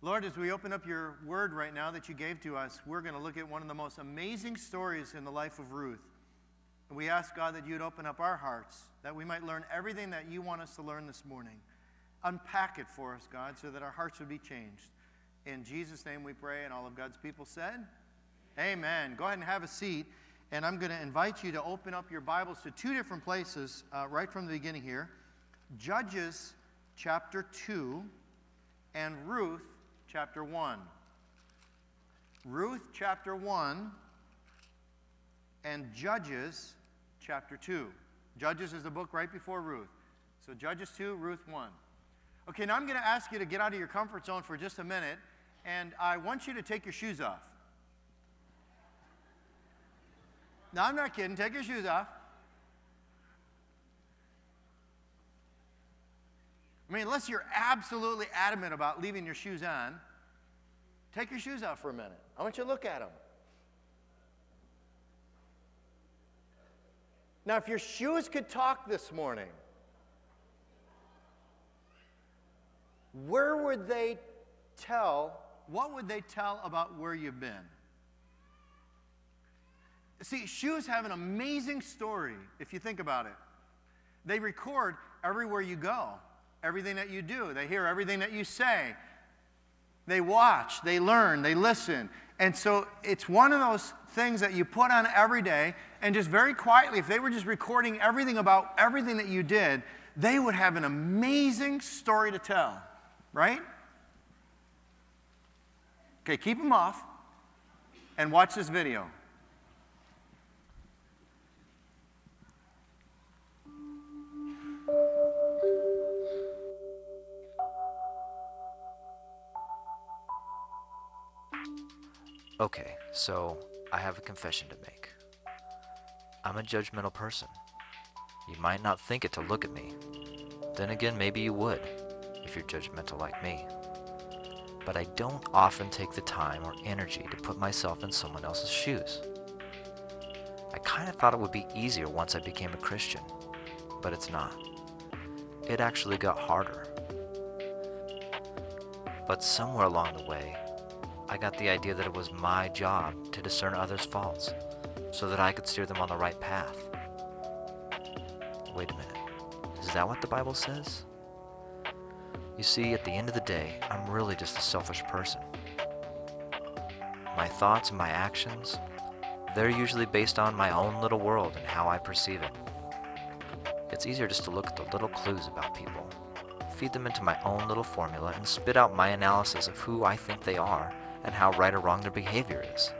Lord, as we open up your word right now that you gave to us, we're going to look at one of the most amazing stories in the life of Ruth. And we ask, God, that you'd open up our hearts, that we might learn everything that you want us to learn this morning. Unpack it for us, God, so that our hearts would be changed. In Jesus' name we pray, and all of God's people said, Amen. Go ahead and have a seat. And I'm going to invite you to open up your Bibles to two different places uh, right from the beginning here Judges chapter 2 and Ruth chapter 1. Ruth chapter 1 and Judges chapter 2. Judges is the book right before Ruth. So Judges 2, Ruth 1. Okay, now I'm going to ask you to get out of your comfort zone for just a minute, and I want you to take your shoes off. No, I'm not kidding. Take your shoes off. I mean, unless you're absolutely adamant about leaving your shoes on, take your shoes off for a minute. I want you to look at them. Now, if your shoes could talk this morning, where would they tell, what would they tell about where you've been? See, shoes have an amazing story if you think about it. They record everywhere you go everything that you do, they hear everything that you say. They watch, they learn, they listen. And so it's one of those things that you put on every day, and just very quietly, if they were just recording everything about everything that you did, they would have an amazing story to tell, right? Okay, keep them off and watch this video. Okay, so I have a confession to make. I'm a judgmental person. You might not think it to look at me. Then again, maybe you would, if you're judgmental like me. But I don't often take the time or energy to put myself in someone else's shoes. I kind of thought it would be easier once I became a Christian, but it's not. It actually got harder. But somewhere along the way, I got the idea that it was my job to discern others' faults so that I could steer them on the right path. Wait a minute. Is that what the Bible says? You see, at the end of the day, I'm really just a selfish person. My thoughts and my actions, they're usually based on my own little world and how I perceive it. It's easier just to look at the little clues about people, feed them into my own little formula, and spit out my analysis of who I think they are and how right or wrong their behavior is.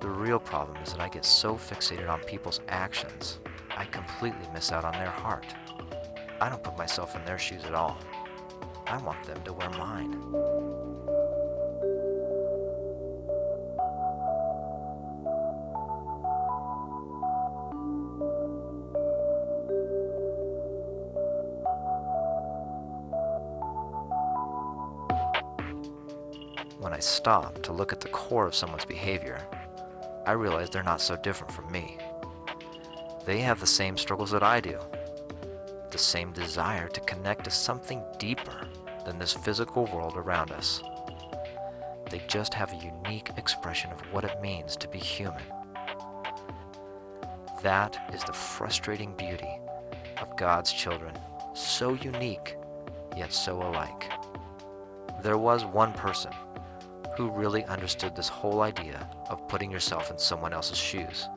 The real problem is that I get so fixated on people's actions, I completely miss out on their heart. I don't put myself in their shoes at all. I want them to wear mine. When I stop to look at the core of someone's behavior, I realize they're not so different from me. They have the same struggles that I do, the same desire to connect to something deeper than this physical world around us. They just have a unique expression of what it means to be human. That is the frustrating beauty of God's children, so unique, yet so alike. There was one person who really understood this whole idea of putting yourself in someone else's shoes.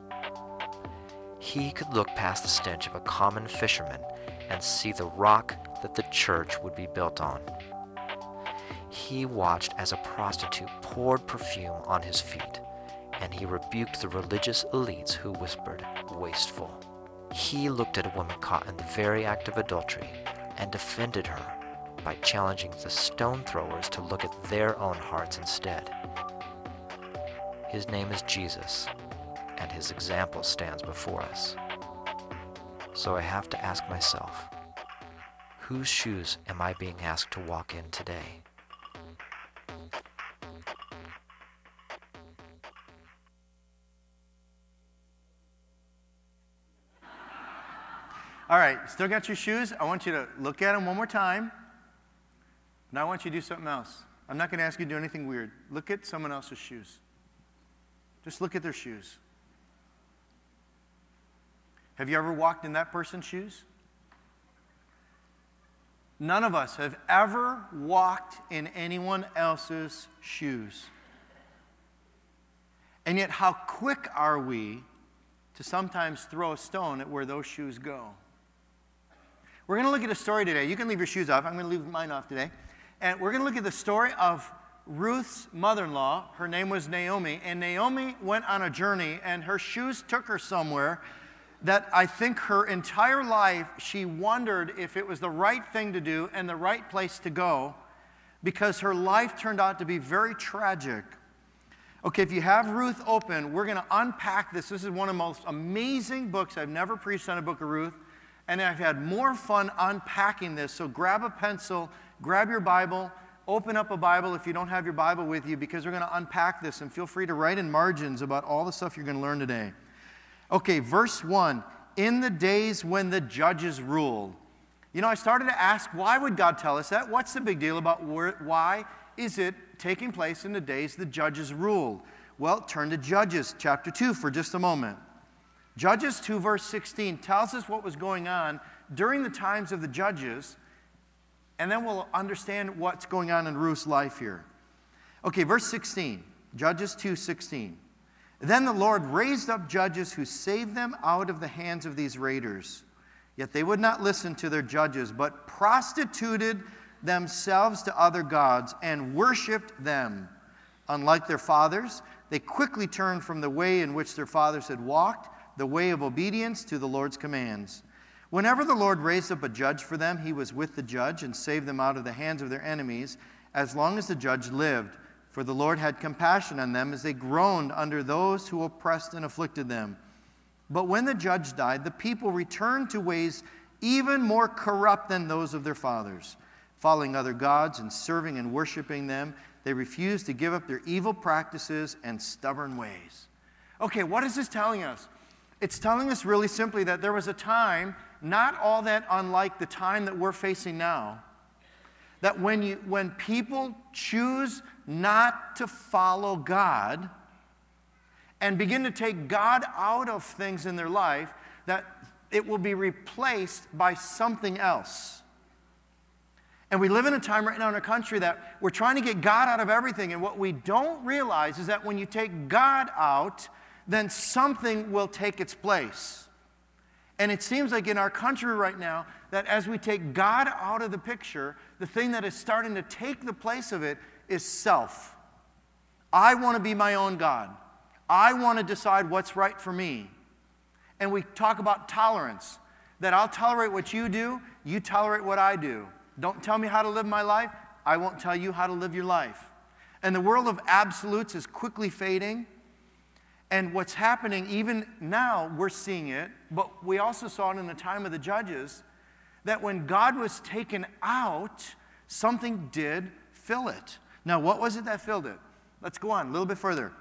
He could look past the stench of a common fisherman and see the rock that the church would be built on. He watched as a prostitute poured perfume on his feet, and he rebuked the religious elites who whispered, wasteful. He looked at a woman caught in the very act of adultery and defended her by challenging the stone throwers to look at their own hearts instead. His name is Jesus, and his example stands before us. So I have to ask myself, whose shoes am I being asked to walk in today? All right, still got your shoes? I want you to look at them one more time. Now I want you to do something else. I'm not going to ask you to do anything weird. Look at someone else's shoes. Just look at their shoes. Have you ever walked in that person's shoes? None of us have ever walked in anyone else's shoes. And yet, how quick are we to sometimes throw a stone at where those shoes go? We're going to look at a story today. You can leave your shoes off. I'm going to leave mine off today. And we're going to look at the story of Ruth's mother in law. Her name was Naomi. And Naomi went on a journey, and her shoes took her somewhere that I think her entire life she wondered if it was the right thing to do and the right place to go because her life turned out to be very tragic. Okay, if you have Ruth open, we're going to unpack this. This is one of the most amazing books. I've never preached on a book of Ruth, and I've had more fun unpacking this. So grab a pencil, grab your Bible, open up a Bible if you don't have your Bible with you, because we're going to unpack this, and feel free to write in margins about all the stuff you're going to learn today. Okay, verse 1 In the days when the judges ruled. You know, I started to ask, why would God tell us that? What's the big deal about where, why is it taking place in the days the judges ruled? Well, turn to Judges chapter 2 for just a moment. Judges 2, verse 16, tells us what was going on during the times of the judges, and then we'll understand what's going on in Ruth's life here. Okay, verse 16, Judges 2 16. Then the Lord raised up judges who saved them out of the hands of these raiders. Yet they would not listen to their judges, but prostituted themselves to other gods and worshiped them. Unlike their fathers, they quickly turned from the way in which their fathers had walked, the way of obedience to the Lord's commands. Whenever the Lord raised up a judge for them, he was with the judge and saved them out of the hands of their enemies as long as the judge lived. For the Lord had compassion on them as they groaned under those who oppressed and afflicted them. But when the judge died, the people returned to ways even more corrupt than those of their fathers, following other gods and serving and worshiping them. They refused to give up their evil practices and stubborn ways. Okay, what is this telling us? It's telling us really simply that there was a time, not all that unlike the time that we're facing now, that when, you, when people choose not to follow God and begin to take God out of things in their life, that it will be replaced by something else. And we live in a time right now in our country that we're trying to get God out of everything. And what we don't realize is that when you take God out, then something will take its place. And it seems like in our country right now that as we take God out of the picture, the thing that is starting to take the place of it is self. I want to be my own God. I want to decide what's right for me. And we talk about tolerance that I'll tolerate what you do, you tolerate what I do. Don't tell me how to live my life, I won't tell you how to live your life. And the world of absolutes is quickly fading. And what's happening, even now, we're seeing it, but we also saw it in the time of the judges that when God was taken out, something did fill it. Now, what was it that filled it? Let's go on a little bit further.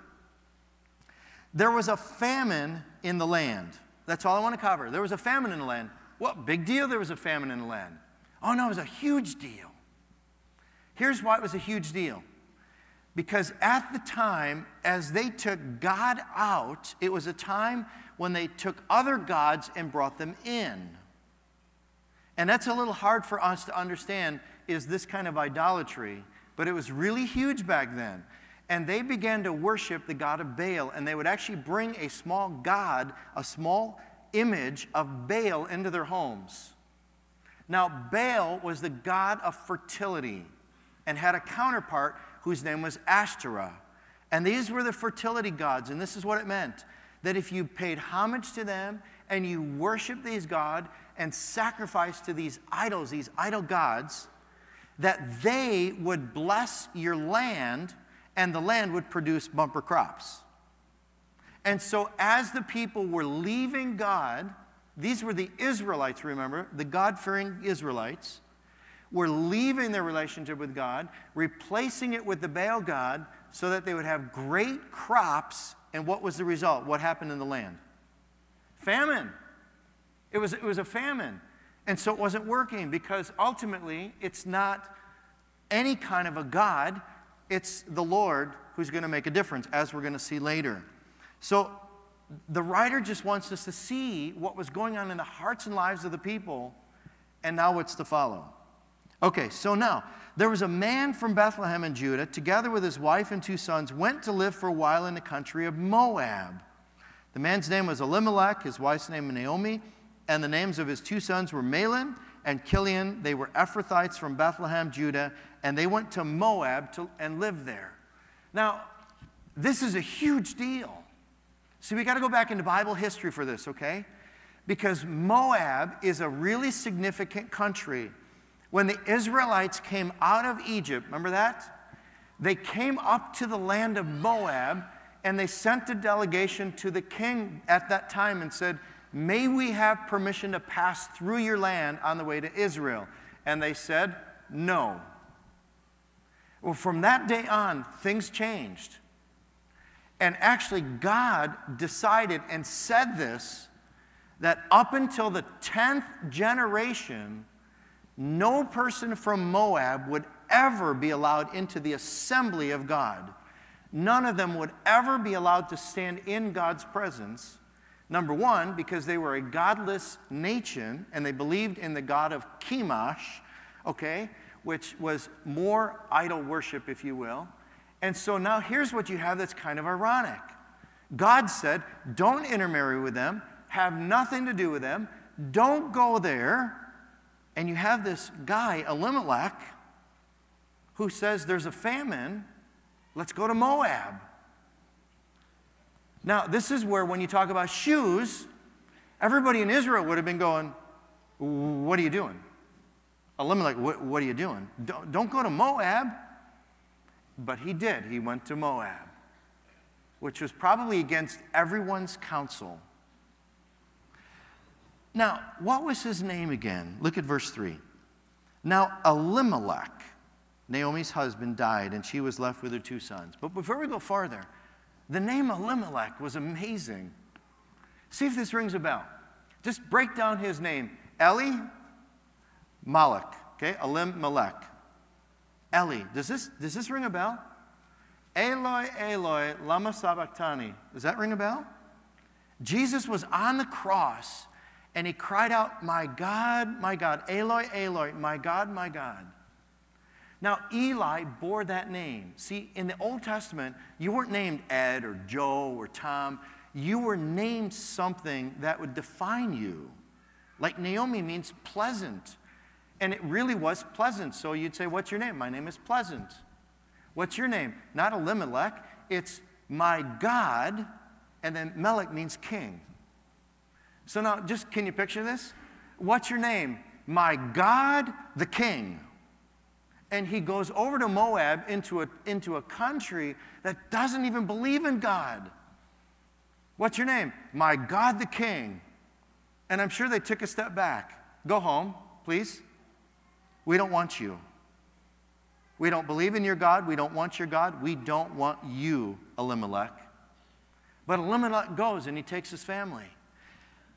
There was a famine in the land. That's all I want to cover. There was a famine in the land. What big deal there was a famine in the land? Oh no, it was a huge deal. Here's why it was a huge deal. Because at the time, as they took God out, it was a time when they took other gods and brought them in. And that's a little hard for us to understand is this kind of idolatry but it was really huge back then. And they began to worship the god of Baal, and they would actually bring a small god, a small image of Baal into their homes. Now, Baal was the god of fertility and had a counterpart whose name was Ashtoreth. And these were the fertility gods, and this is what it meant that if you paid homage to them and you worshiped these gods and sacrificed to these idols, these idol gods, that they would bless your land and the land would produce bumper crops. And so, as the people were leaving God, these were the Israelites, remember, the God fearing Israelites, were leaving their relationship with God, replacing it with the Baal God so that they would have great crops. And what was the result? What happened in the land? Famine. It was, it was a famine. And so it wasn't working because ultimately it's not any kind of a God. It's the Lord who's going to make a difference, as we're going to see later. So the writer just wants us to see what was going on in the hearts and lives of the people, and now what's to follow. Okay, so now there was a man from Bethlehem in Judah, together with his wife and two sons, went to live for a while in the country of Moab. The man's name was Elimelech, his wife's name Naomi, and the names of his two sons were Mahlon and Chilion. They were Ephrathites from Bethlehem, Judah, and they went to Moab to, and lived there. Now, this is a huge deal. See, we got to go back into Bible history for this, okay? Because Moab is a really significant country. When the Israelites came out of Egypt, remember that? They came up to the land of Moab and they sent a delegation to the king at that time and said, May we have permission to pass through your land on the way to Israel? And they said, No. Well, from that day on, things changed. And actually, God decided and said this that up until the 10th generation, no person from Moab would ever be allowed into the assembly of God. None of them would ever be allowed to stand in God's presence Number one, because they were a godless nation and they believed in the god of Chemosh, okay, which was more idol worship, if you will. And so now here's what you have that's kind of ironic God said, don't intermarry with them, have nothing to do with them, don't go there. And you have this guy, Elimelech, who says there's a famine, let's go to Moab. Now, this is where, when you talk about shoes, everybody in Israel would have been going, What are you doing? Elimelech, what, what are you doing? Don't, don't go to Moab. But he did. He went to Moab, which was probably against everyone's counsel. Now, what was his name again? Look at verse 3. Now, Elimelech, Naomi's husband, died, and she was left with her two sons. But before we go farther, the name Elimelech was amazing. See if this rings a bell. Just break down his name. Eli Malak. Okay, Elimelech. Eli. Does this, does this ring a bell? Eloi, Eloi, lama sabachthani. Does that ring a bell? Jesus was on the cross and he cried out, My God, my God, Eloi, Eloi, my God, my God. Now, Eli bore that name. See, in the Old Testament, you weren't named Ed or Joe or Tom. You were named something that would define you. Like Naomi means pleasant. And it really was pleasant. So you'd say, What's your name? My name is Pleasant. What's your name? Not Elimelech. It's my God. And then Melech means king. So now, just can you picture this? What's your name? My God, the king and he goes over to Moab into a, into a country that doesn't even believe in God. What's your name? My God the King. And I'm sure they took a step back. Go home, please. We don't want you. We don't believe in your God. We don't want your God. We don't want you, Elimelech. But Elimelech goes and he takes his family.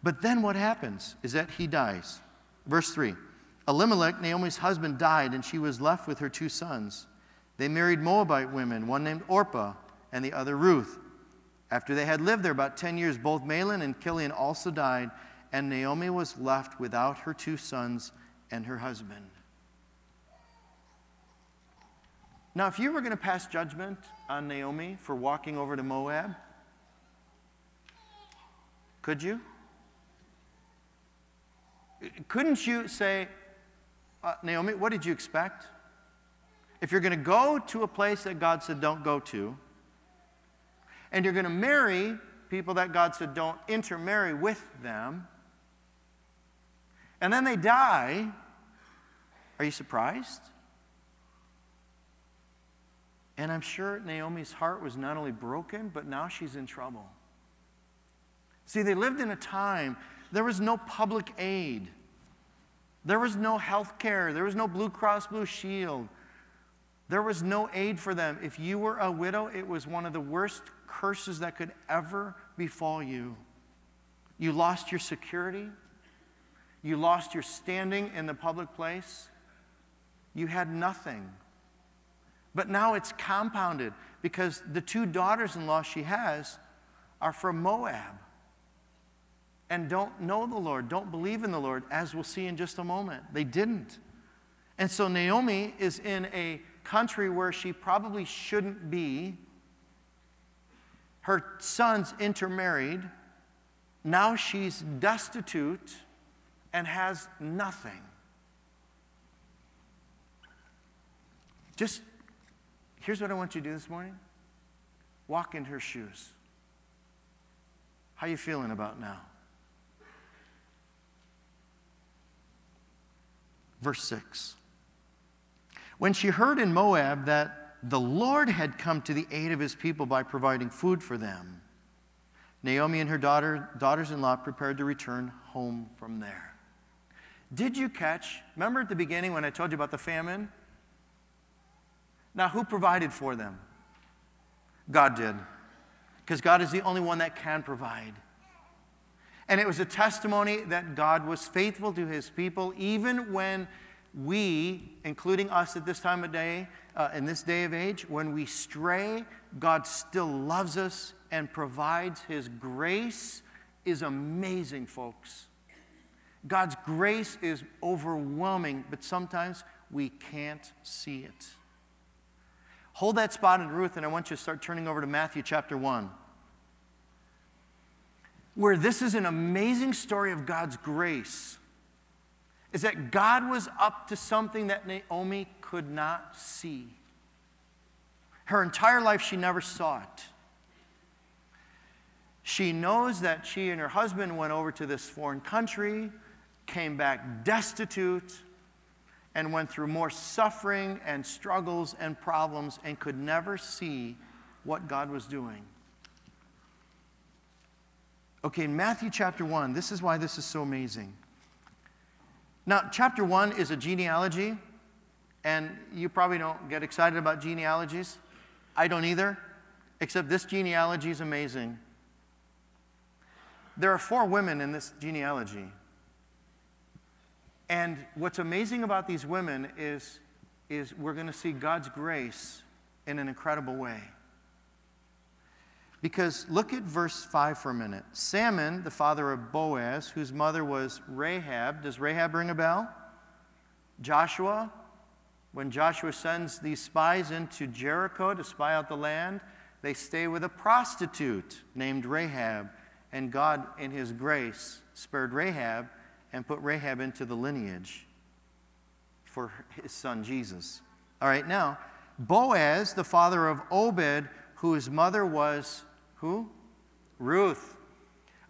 But then what happens is that he dies. Verse 3 Elimelech, Naomi's husband, died, and she was left with her two sons. They married Moabite women, one named Orpah and the other Ruth. After they had lived there about 10 years, both Mahlon and Chilion also died, and Naomi was left without her two sons and her husband. Now, if you were going to pass judgment on Naomi for walking over to Moab, could you? Couldn't you say, uh, Naomi, what did you expect? If you're going to go to a place that God said don't go to, and you're going to marry people that God said don't intermarry with them, and then they die, are you surprised? And I'm sure Naomi's heart was not only broken, but now she's in trouble. See, they lived in a time, there was no public aid. There was no health care. There was no Blue Cross Blue Shield. There was no aid for them. If you were a widow, it was one of the worst curses that could ever befall you. You lost your security. You lost your standing in the public place. You had nothing. But now it's compounded because the two daughters in law she has are from Moab and don't know the Lord, don't believe in the Lord, as we'll see in just a moment. They didn't. And so Naomi is in a country where she probably shouldn't be. Her sons intermarried. Now she's destitute and has nothing. Just here's what I want you to do this morning walk in her shoes. How are you feeling about now? Verse 6. When she heard in Moab that the Lord had come to the aid of his people by providing food for them, Naomi and her daughter, daughters in law prepared to return home from there. Did you catch? Remember at the beginning when I told you about the famine? Now, who provided for them? God did. Because God is the only one that can provide. And it was a testimony that God was faithful to his people, even when we, including us at this time of day, uh, in this day of age, when we stray, God still loves us and provides his grace is amazing, folks. God's grace is overwhelming, but sometimes we can't see it. Hold that spot in Ruth, and I want you to start turning over to Matthew chapter 1 where this is an amazing story of God's grace is that God was up to something that Naomi could not see. Her entire life, she never saw it. She knows that she and her husband went over to this foreign country, came back destitute, and went through more suffering and struggles and problems and could never see what God was doing. Okay, in Matthew chapter 1, this is why this is so amazing. Now, chapter 1 is a genealogy, and you probably don't get excited about genealogies. I don't either, except this genealogy is amazing. There are four women in this genealogy. And what's amazing about these women is, is we're going to see God's grace in an incredible way. Because look at verse 5 for a minute. Salmon, the father of Boaz, whose mother was Rahab. Does Rahab ring a bell? Joshua, when Joshua sends these spies into Jericho to spy out the land, they stay with a prostitute named Rahab. And God, in his grace, spared Rahab and put Rahab into the lineage for his son Jesus. All right, now, Boaz, the father of Obed, whose mother was who? Ruth.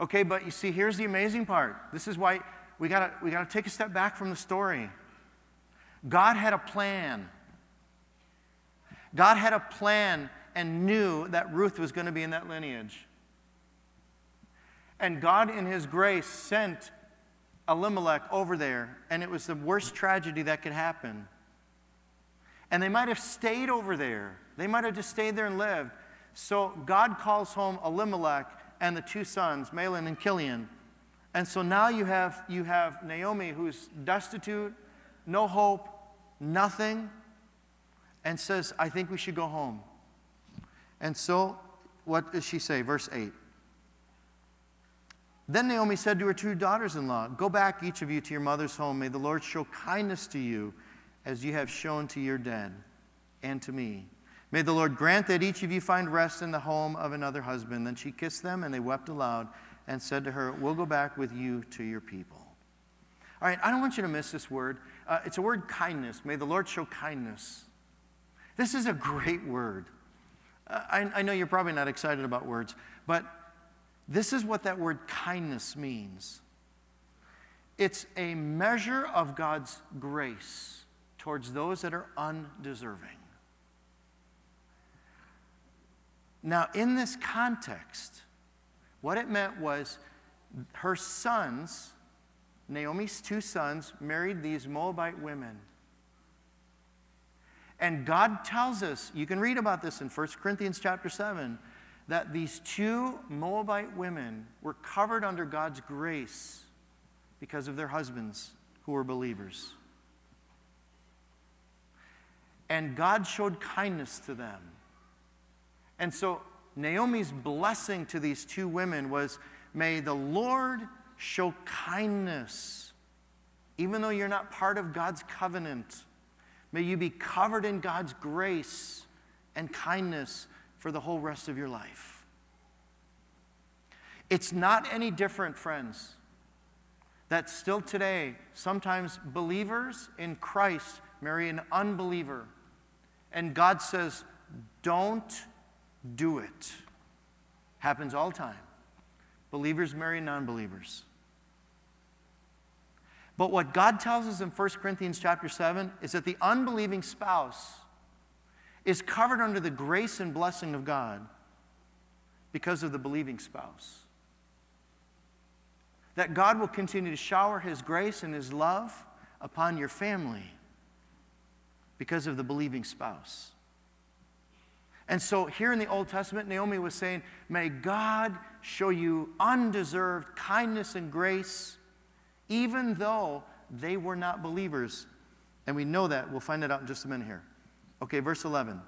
Okay, but you see, here's the amazing part. This is why we gotta, we gotta take a step back from the story. God had a plan. God had a plan and knew that Ruth was going to be in that lineage. And God, in His grace, sent Elimelech over there, and it was the worst tragedy that could happen. And they might have stayed over there, they might have just stayed there and lived. So God calls home Elimelech and the two sons, Mahlon and Chilion. And so now you have, you have Naomi who's destitute, no hope, nothing, and says, I think we should go home. And so what does she say? Verse 8. Then Naomi said to her two daughters in law, Go back, each of you, to your mother's home. May the Lord show kindness to you as you have shown to your dead and to me. May the Lord grant that each of you find rest in the home of another husband. Then she kissed them, and they wept aloud and said to her, We'll go back with you to your people. All right, I don't want you to miss this word. Uh, it's a word kindness. May the Lord show kindness. This is a great word. Uh, I, I know you're probably not excited about words, but this is what that word kindness means it's a measure of God's grace towards those that are undeserving. Now, in this context, what it meant was her sons, Naomi's two sons, married these Moabite women. And God tells us, you can read about this in 1 Corinthians chapter 7, that these two Moabite women were covered under God's grace because of their husbands who were believers. and God showed kindness to them. And so Naomi's blessing to these two women was may the Lord show kindness, even though you're not part of God's covenant. May you be covered in God's grace and kindness for the whole rest of your life. It's not any different, friends, that still today, sometimes believers in Christ marry an unbeliever. And God says, don't do it. Happens all time. Believers marry non believers. But what God tells us in 1 Corinthians chapter 7 is that the unbelieving spouse is covered under the grace and blessing of God because of the believing spouse. That God will continue to shower His grace and His love upon your family because of the believing spouse. And so here in the Old Testament, Naomi was saying, May God show you undeserved kindness and grace, even though they were not believers. And we know that. We'll find that out in just a minute here. Okay, verse 11.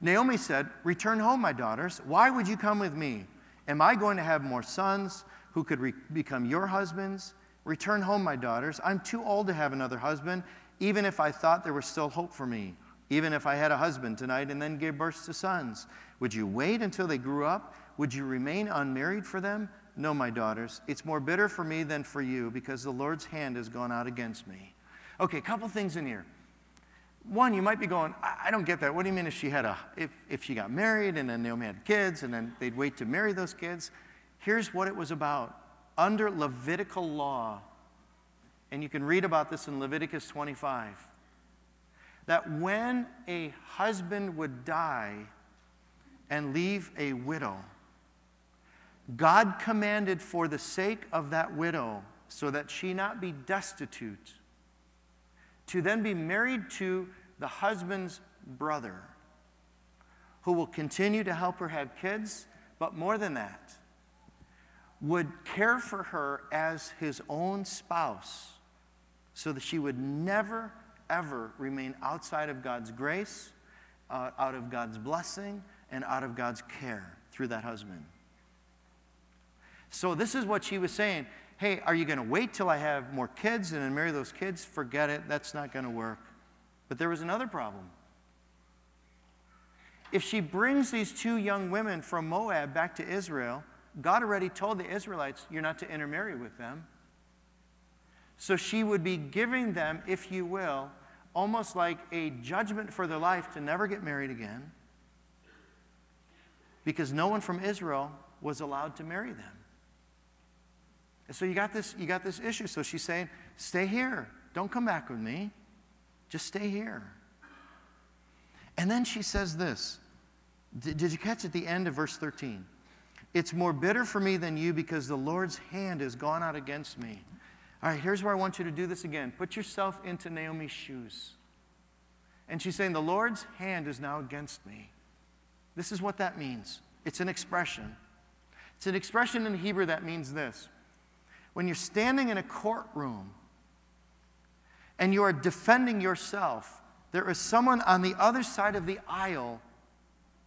Naomi said, Return home, my daughters. Why would you come with me? Am I going to have more sons who could re- become your husbands? Return home, my daughters. I'm too old to have another husband, even if I thought there was still hope for me. Even if I had a husband tonight and then gave birth to sons, would you wait until they grew up? Would you remain unmarried for them? No, my daughters. It's more bitter for me than for you because the Lord's hand has gone out against me. Okay, a couple things in here. One, you might be going, I, don't get that. What do you mean if she had a if, if she got married and then Naomi had kids and then they'd wait to marry those kids? Here's what it was about. Under Levitical law, and you can read about this in Leviticus 25 that when a husband would die and leave a widow, God commanded for the sake of that widow, so that she not be destitute, to then be married to the husband's brother, who will continue to help her have kids, but more than that, would care for her as his own spouse, so that she would never ever remain outside of God's grace, uh, out of God's blessing, and out of God's care through that husband. So, this is what she was saying. Hey, are you going to wait till I have more kids and then marry those kids? Forget it. That's not going to work. But there was another problem. If she brings these two young women from Moab back to Israel, God already told the Israelites, you're not to intermarry with them. So she would be giving them, if you will, almost like a judgment for their life to never get married again because no one from Israel was allowed to marry them. And so you got this, you got this issue. So she's saying, stay here. Don't come back with me. Just stay here. And then she says this. Did, did you catch at the end of verse 13? It's more bitter for me than you because the Lord's hand has gone out against me. All right, here's where I want you to do this again. Put yourself into Naomi's shoes. And she's saying, The Lord's hand is now against me. This is what that means it's an expression. It's an expression in Hebrew that means this. When you're standing in a courtroom and you are defending yourself, there is someone on the other side of the aisle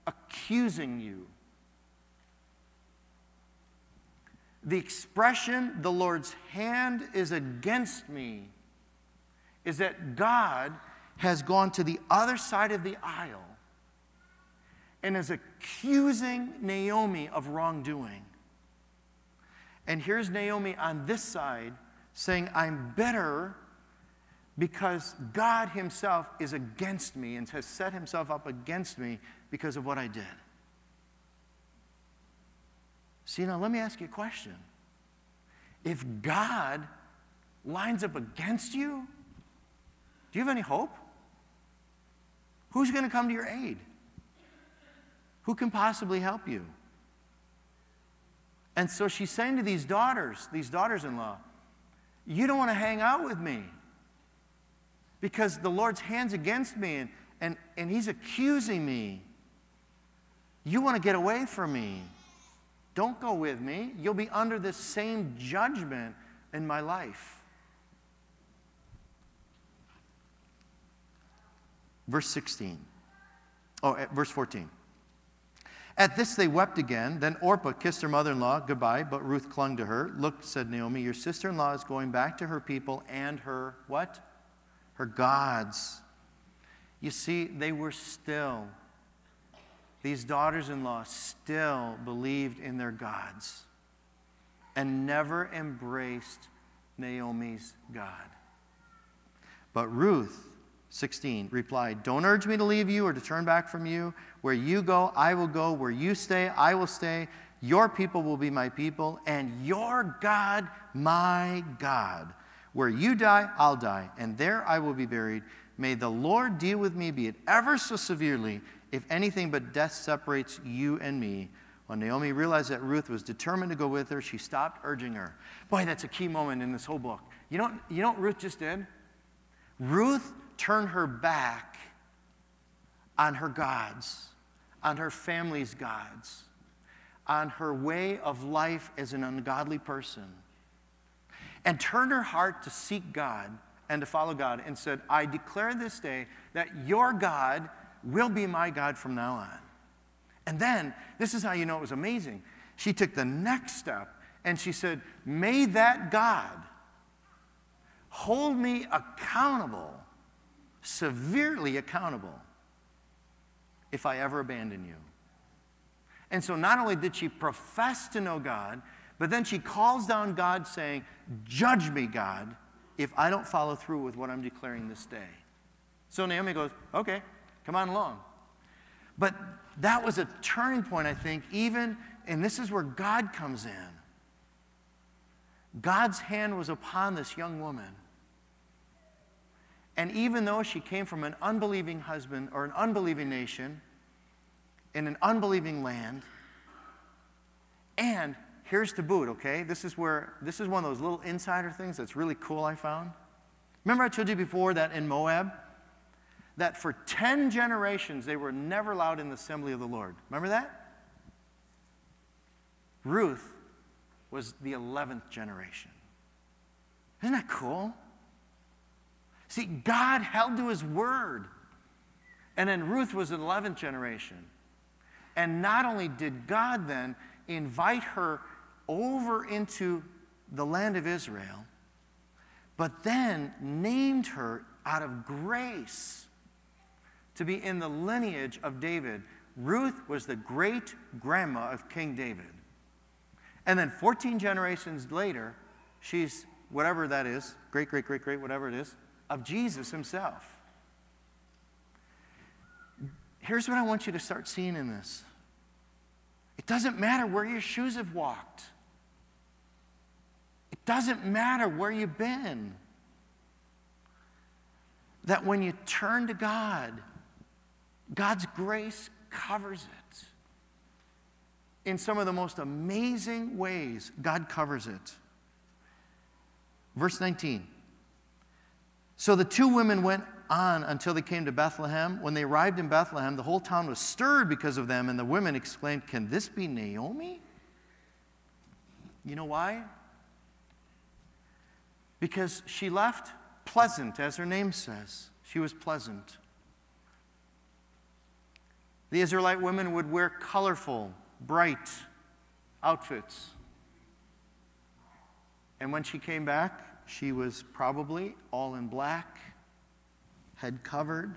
accusing you the expression, the Lord's hand is against me, is that God has gone to the other side of the aisle and is accusing Naomi of wrongdoing. And here's Naomi on this side saying, I'm better because God Himself is against me and has set Himself up against me because of what I did. See, now let me ask you a question. If God lines up against you, do you have any hope? Who's going to come to your aid? Who can possibly help you? And so she's saying to these daughters, these daughters in law, you don't want to hang out with me because the Lord's hand's against me and, and, and He's accusing me. You want to get away from me. Don't go with me. You'll be under the same judgment in my life. Verse 16. Oh, verse 14. At this they wept again. Then Orpah kissed her mother in law goodbye, but Ruth clung to her. Look, said Naomi, your sister in law is going back to her people and her what? Her gods. You see, they were still, these daughters in law still believed in their gods and never embraced Naomi's God. But Ruth, 16, replied, Don't urge me to leave you or to turn back from you. Where you go, I will go. Where you stay, I will stay. Your people will be my people, and your God, my God. Where you die, I'll die, and there I will be buried. May the Lord deal with me, be it ever so severely, if anything but death separates you and me. When Naomi realized that Ruth was determined to go with her, she stopped urging her. Boy, that's a key moment in this whole book. You know, you know what Ruth just did? Ruth turned her back on her gods, on her family's gods, on her way of life as an ungodly person, and turned her heart to seek God and to follow God and said, I declare this day that your God will be my God from now on. And then, this is how you know it was amazing. She took the next step and she said, May that God hold me accountable, severely accountable, if I ever abandon you. And so not only did she profess to know God, but then she calls down God saying, Judge me, God, if I don't follow through with what I'm declaring this day. So Naomi goes, Okay, come on along. But that was a turning point, I think, even, and this is where God comes in. God's hand was upon this young woman. And even though she came from an unbelieving husband or an unbelieving nation in an unbelieving land, and here's to boot, okay? This is where, this is one of those little insider things that's really cool I found. Remember, I told you before that in Moab, that for 10 generations they were never allowed in the assembly of the Lord. Remember that? Ruth was the 11th generation. Isn't that cool? See, God held to his word. And then Ruth was the 11th generation. And not only did God then invite her over into the land of Israel, but then named her out of grace to be in the lineage of David. Ruth was the great grandma of King David. And then 14 generations later, she's whatever that is, great, great, great, great, whatever it is, of Jesus himself. Here's what I want you to start seeing in this it doesn't matter where your shoes have walked, doesn't matter where you've been. That when you turn to God, God's grace covers it. In some of the most amazing ways, God covers it. Verse 19. So the two women went on until they came to Bethlehem. When they arrived in Bethlehem, the whole town was stirred because of them, and the women exclaimed, Can this be Naomi? You know why? Because she left pleasant, as her name says. She was pleasant. The Israelite women would wear colorful, bright outfits. And when she came back, she was probably all in black, head covered,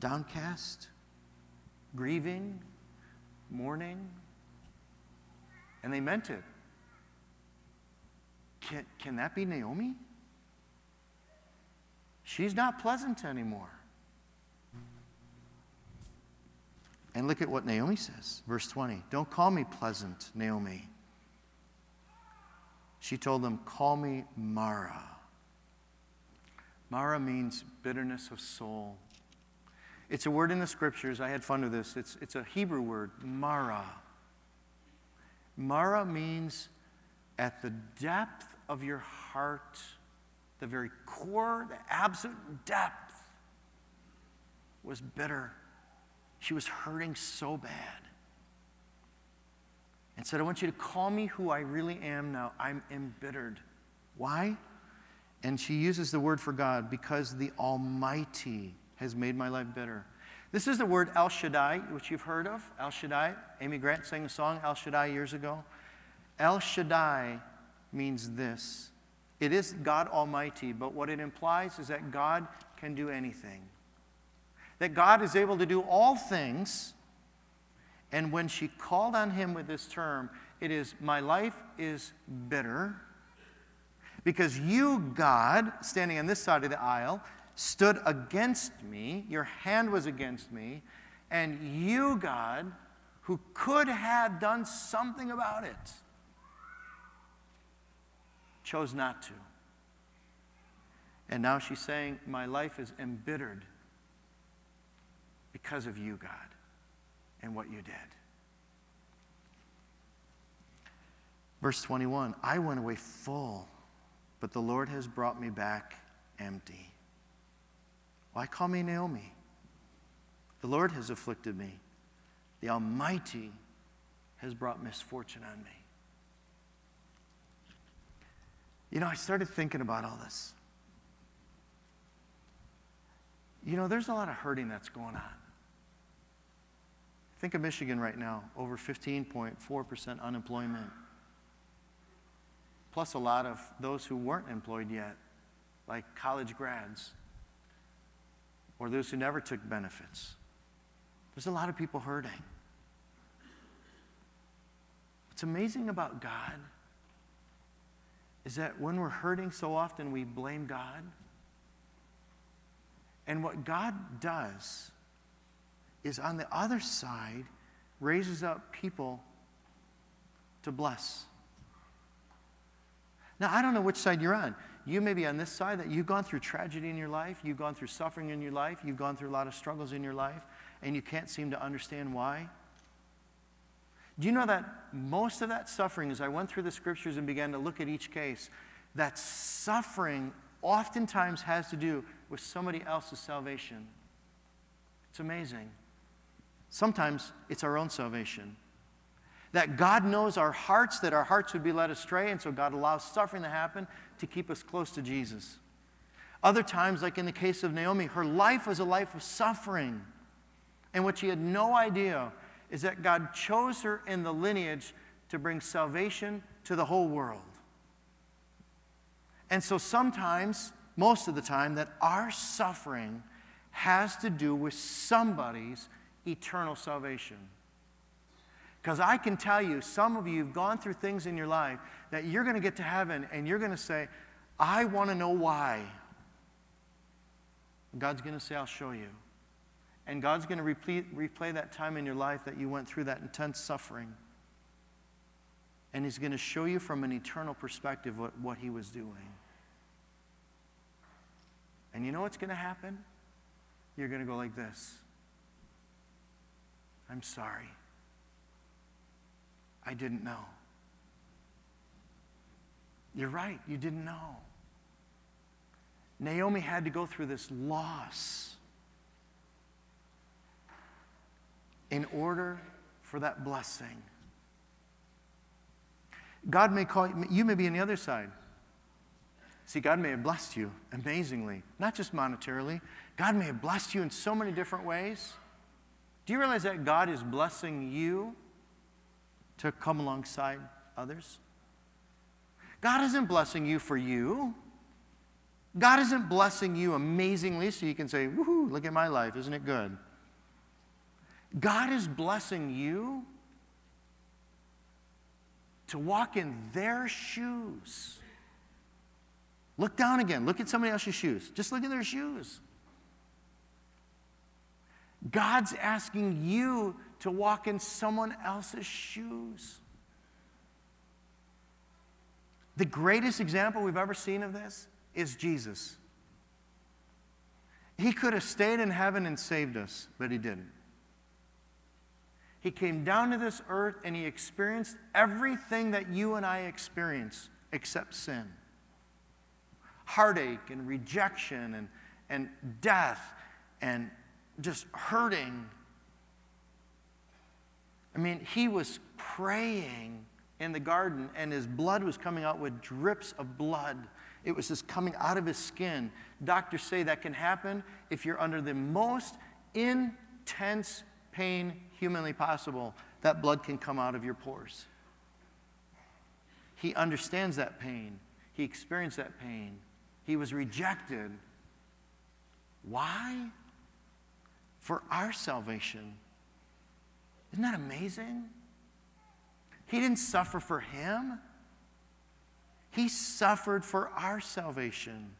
downcast, grieving, mourning. And they meant it. Can, can that be Naomi? She's not pleasant anymore. And look at what Naomi says, verse 20. Don't call me pleasant, Naomi. She told them, Call me Mara. Mara means bitterness of soul. It's a word in the scriptures. I had fun with this. It's, it's a Hebrew word, Mara. Mara means at the depth of your heart, the very core, the absolute depth, was bitter. She was hurting so bad. And said, I want you to call me who I really am now. I'm embittered. Why? And she uses the word for God because the Almighty has made my life bitter. This is the word El Shaddai, which you've heard of. El Shaddai. Amy Grant sang a song, El Shaddai, years ago. El Shaddai means this it is God Almighty, but what it implies is that God can do anything. That God is able to do all things. And when she called on him with this term, it is, My life is bitter because you, God, standing on this side of the aisle, stood against me, your hand was against me, and you, God, who could have done something about it, chose not to. And now she's saying, My life is embittered because of you, God, and what you did. Verse 21 I went away full, but the Lord has brought me back empty. Why call me Naomi? The Lord has afflicted me. The Almighty has brought misfortune on me. You know, I started thinking about all this. You know, there's a lot of hurting that's going on. Think of Michigan right now, over 15.4% unemployment, plus a lot of those who weren't employed yet, like college grads or those who never took benefits. There's a lot of people hurting. What's amazing about God is that when we're hurting so often, we blame God. And what God does is on the other side, raises up people to bless. Now, I don't know which side you're on. You may be on this side that you've gone through tragedy in your life, you've gone through suffering in your life, you've gone through a lot of struggles in your life, and you can't seem to understand why. Do you know that most of that suffering, as I went through the scriptures and began to look at each case, that suffering oftentimes has to do with somebody else's salvation? It's amazing. Sometimes it's our own salvation. That God knows our hearts, that our hearts would be led astray, and so God allows suffering to happen to keep us close to Jesus. Other times, like in the case of Naomi, her life was a life of suffering. And what she had no idea is that God chose her in the lineage to bring salvation to the whole world. And so sometimes, most of the time, that our suffering has to do with somebody's eternal salvation. Because I can tell you, some of you have gone through things in your life that you're going to get to heaven and you're going to say, I want to know why. God's going to say, I'll show you. And God's going to replay, replay that time in your life that you went through that intense suffering. And He's going to show you from an eternal perspective what, what He was doing. And you know what's going to happen? You're going to go like this I'm sorry. I didn't know. You're right, you didn't know. Naomi had to go through this loss in order for that blessing. God may call you, you may be on the other side. See, God may have blessed you amazingly, not just monetarily. God may have blessed you in so many different ways. Do you realize that God is blessing you to come alongside others? God isn't blessing you for you. God isn't blessing you amazingly so you can say, woohoo, look at my life, isn't it good? God is blessing you to walk in their shoes. Look down again. Look at somebody else's shoes. Just look at their shoes. God's asking you to walk in someone else's shoes. The greatest example we've ever seen of this is Jesus. He could have stayed in heaven and saved us, but he didn't. He came down to this earth and he experienced everything that you and I experience except sin heartache and rejection and, and death and just hurting. I mean, he was praying in the garden and his blood was coming out with drips of blood. it was just coming out of his skin. Doctors say that can happen if you're under the most intense pain humanly possible. That blood can come out of your pores. He understands that pain. He experienced that pain. He was rejected. Why? For our salvation. Isn't that amazing? He didn't suffer for him, He suffered for our salvation.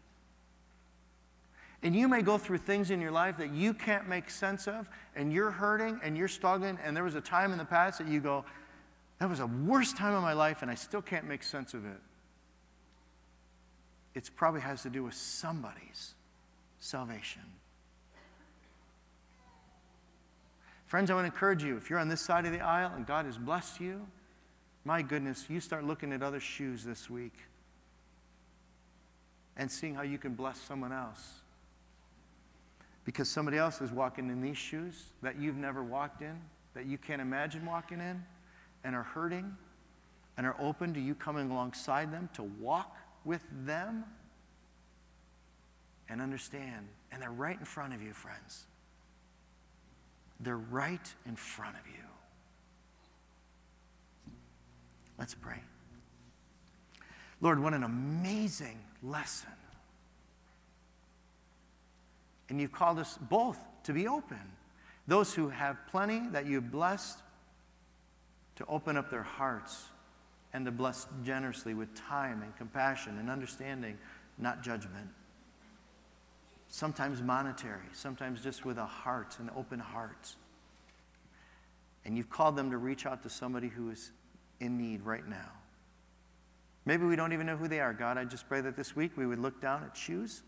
And you may go through things in your life that you can't make sense of, and you're hurting and you're struggling, and there was a time in the past that you go, that was the worst time of my life, and I still can't make sense of it. It probably has to do with somebody's salvation. Friends, I want to encourage you if you're on this side of the aisle and God has blessed you, my goodness, you start looking at other shoes this week and seeing how you can bless someone else. Because somebody else is walking in these shoes that you've never walked in, that you can't imagine walking in, and are hurting and are open to you coming alongside them to walk with them and understand. And they're right in front of you, friends. They're right in front of you. Let's pray. Lord, what an amazing lesson. And you've called us both to be open. Those who have plenty that you've blessed, to open up their hearts and to bless generously with time and compassion and understanding, not judgment. Sometimes monetary, sometimes just with a heart, an open heart. And you've called them to reach out to somebody who is in need right now. Maybe we don't even know who they are. God, I just pray that this week we would look down at shoes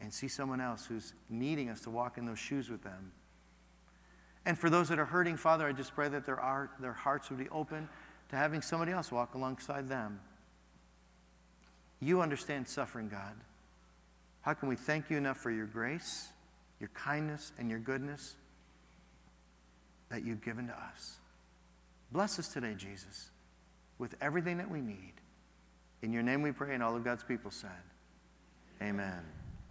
and see someone else who's needing us to walk in those shoes with them. And for those that are hurting, Father, I just pray that their, their hearts would be open to having somebody else walk alongside them. You understand suffering, God. How can we thank you enough for your grace, your kindness, and your goodness that you've given to us? Bless us today, Jesus, with everything that we need. In your name we pray, and all of God's people said, Amen.